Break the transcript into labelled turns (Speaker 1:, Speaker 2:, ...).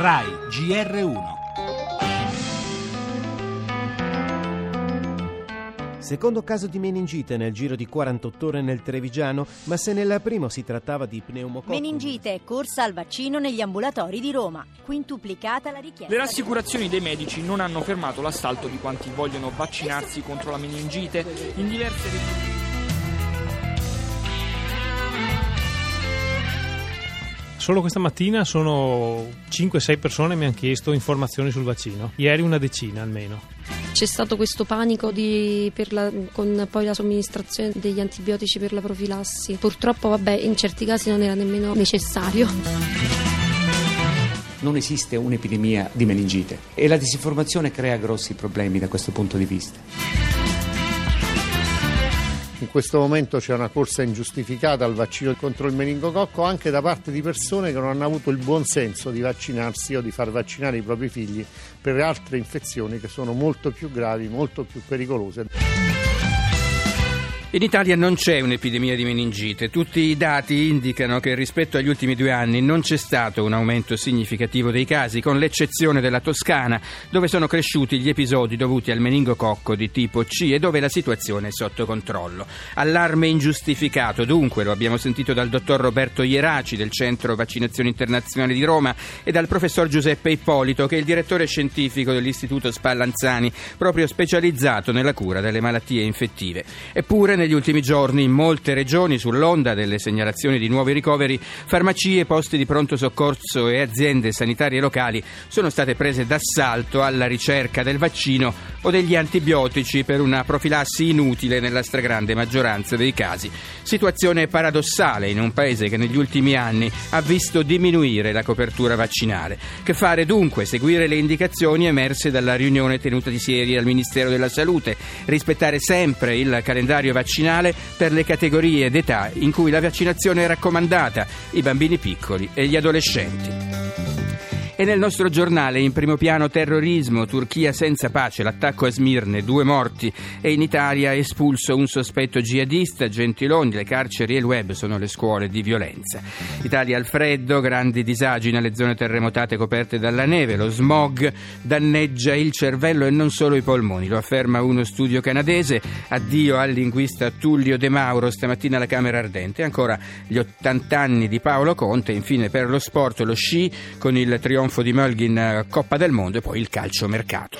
Speaker 1: RAI GR1
Speaker 2: Secondo caso di meningite nel giro di 48 ore nel Trevigiano, ma se nella prima si trattava di pneumococco.
Speaker 3: Meningite corsa al vaccino negli ambulatori di Roma. Quintuplicata la richiesta.
Speaker 4: Le rassicurazioni dei medici non hanno fermato l'assalto di quanti vogliono vaccinarsi contro la meningite in diverse regioni.
Speaker 5: Solo questa mattina sono 5-6 persone che mi hanno chiesto informazioni sul vaccino. Ieri una decina almeno.
Speaker 6: C'è stato questo panico di, la, con poi la somministrazione degli antibiotici per la profilassi. Purtroppo, vabbè, in certi casi non era nemmeno necessario.
Speaker 7: Non esiste un'epidemia di meningite e la disinformazione crea grossi problemi da questo punto di vista.
Speaker 8: In questo momento c'è una corsa ingiustificata al vaccino contro il meningococco anche da parte di persone che non hanno avuto il buon senso di vaccinarsi o di far vaccinare i propri figli per altre infezioni che sono molto più gravi, molto più pericolose.
Speaker 9: In Italia non c'è un'epidemia di meningite. Tutti i dati indicano che rispetto agli ultimi due anni non c'è stato un aumento significativo dei casi, con l'eccezione della Toscana, dove sono cresciuti gli episodi dovuti al meningococco di tipo C e dove la situazione è sotto controllo. Allarme ingiustificato, dunque, lo abbiamo sentito dal dottor Roberto Ieraci del Centro Vaccinazione Internazionale di Roma e dal professor Giuseppe Ippolito, che è il direttore scientifico dell'Istituto Spallanzani, proprio specializzato nella cura delle malattie infettive. Eppure negli ultimi giorni in molte regioni, sull'onda delle segnalazioni di nuovi ricoveri, farmacie, posti di pronto soccorso e aziende sanitarie locali sono state prese d'assalto alla ricerca del vaccino o degli antibiotici per una profilassi inutile nella stragrande maggioranza dei casi. Situazione paradossale in un paese che negli ultimi anni ha visto diminuire la copertura vaccinale. Che fare dunque? Seguire le indicazioni emerse dalla riunione tenuta di ieri al Ministero della Salute, rispettare sempre il calendario vaccinale vaccinale per le categorie d'età in cui la vaccinazione è raccomandata, i bambini piccoli e gli adolescenti. E nel nostro giornale in primo piano terrorismo, Turchia senza pace, l'attacco a Smirne, due morti e in Italia espulso un sospetto jihadista, Gentiloni, le carceri e il web sono le scuole di violenza. Italia al freddo, grandi disagi nelle zone terremotate coperte dalla neve, lo smog danneggia il cervello e non solo i polmoni, lo afferma uno studio canadese. Addio al linguista Tullio De Mauro stamattina alla Camera Ardente. Ancora gli 80 anni di Paolo Conte, infine per lo sport lo sci con il trionfo trionfo di Mölgin Coppa del Mondo e poi il calcio mercato.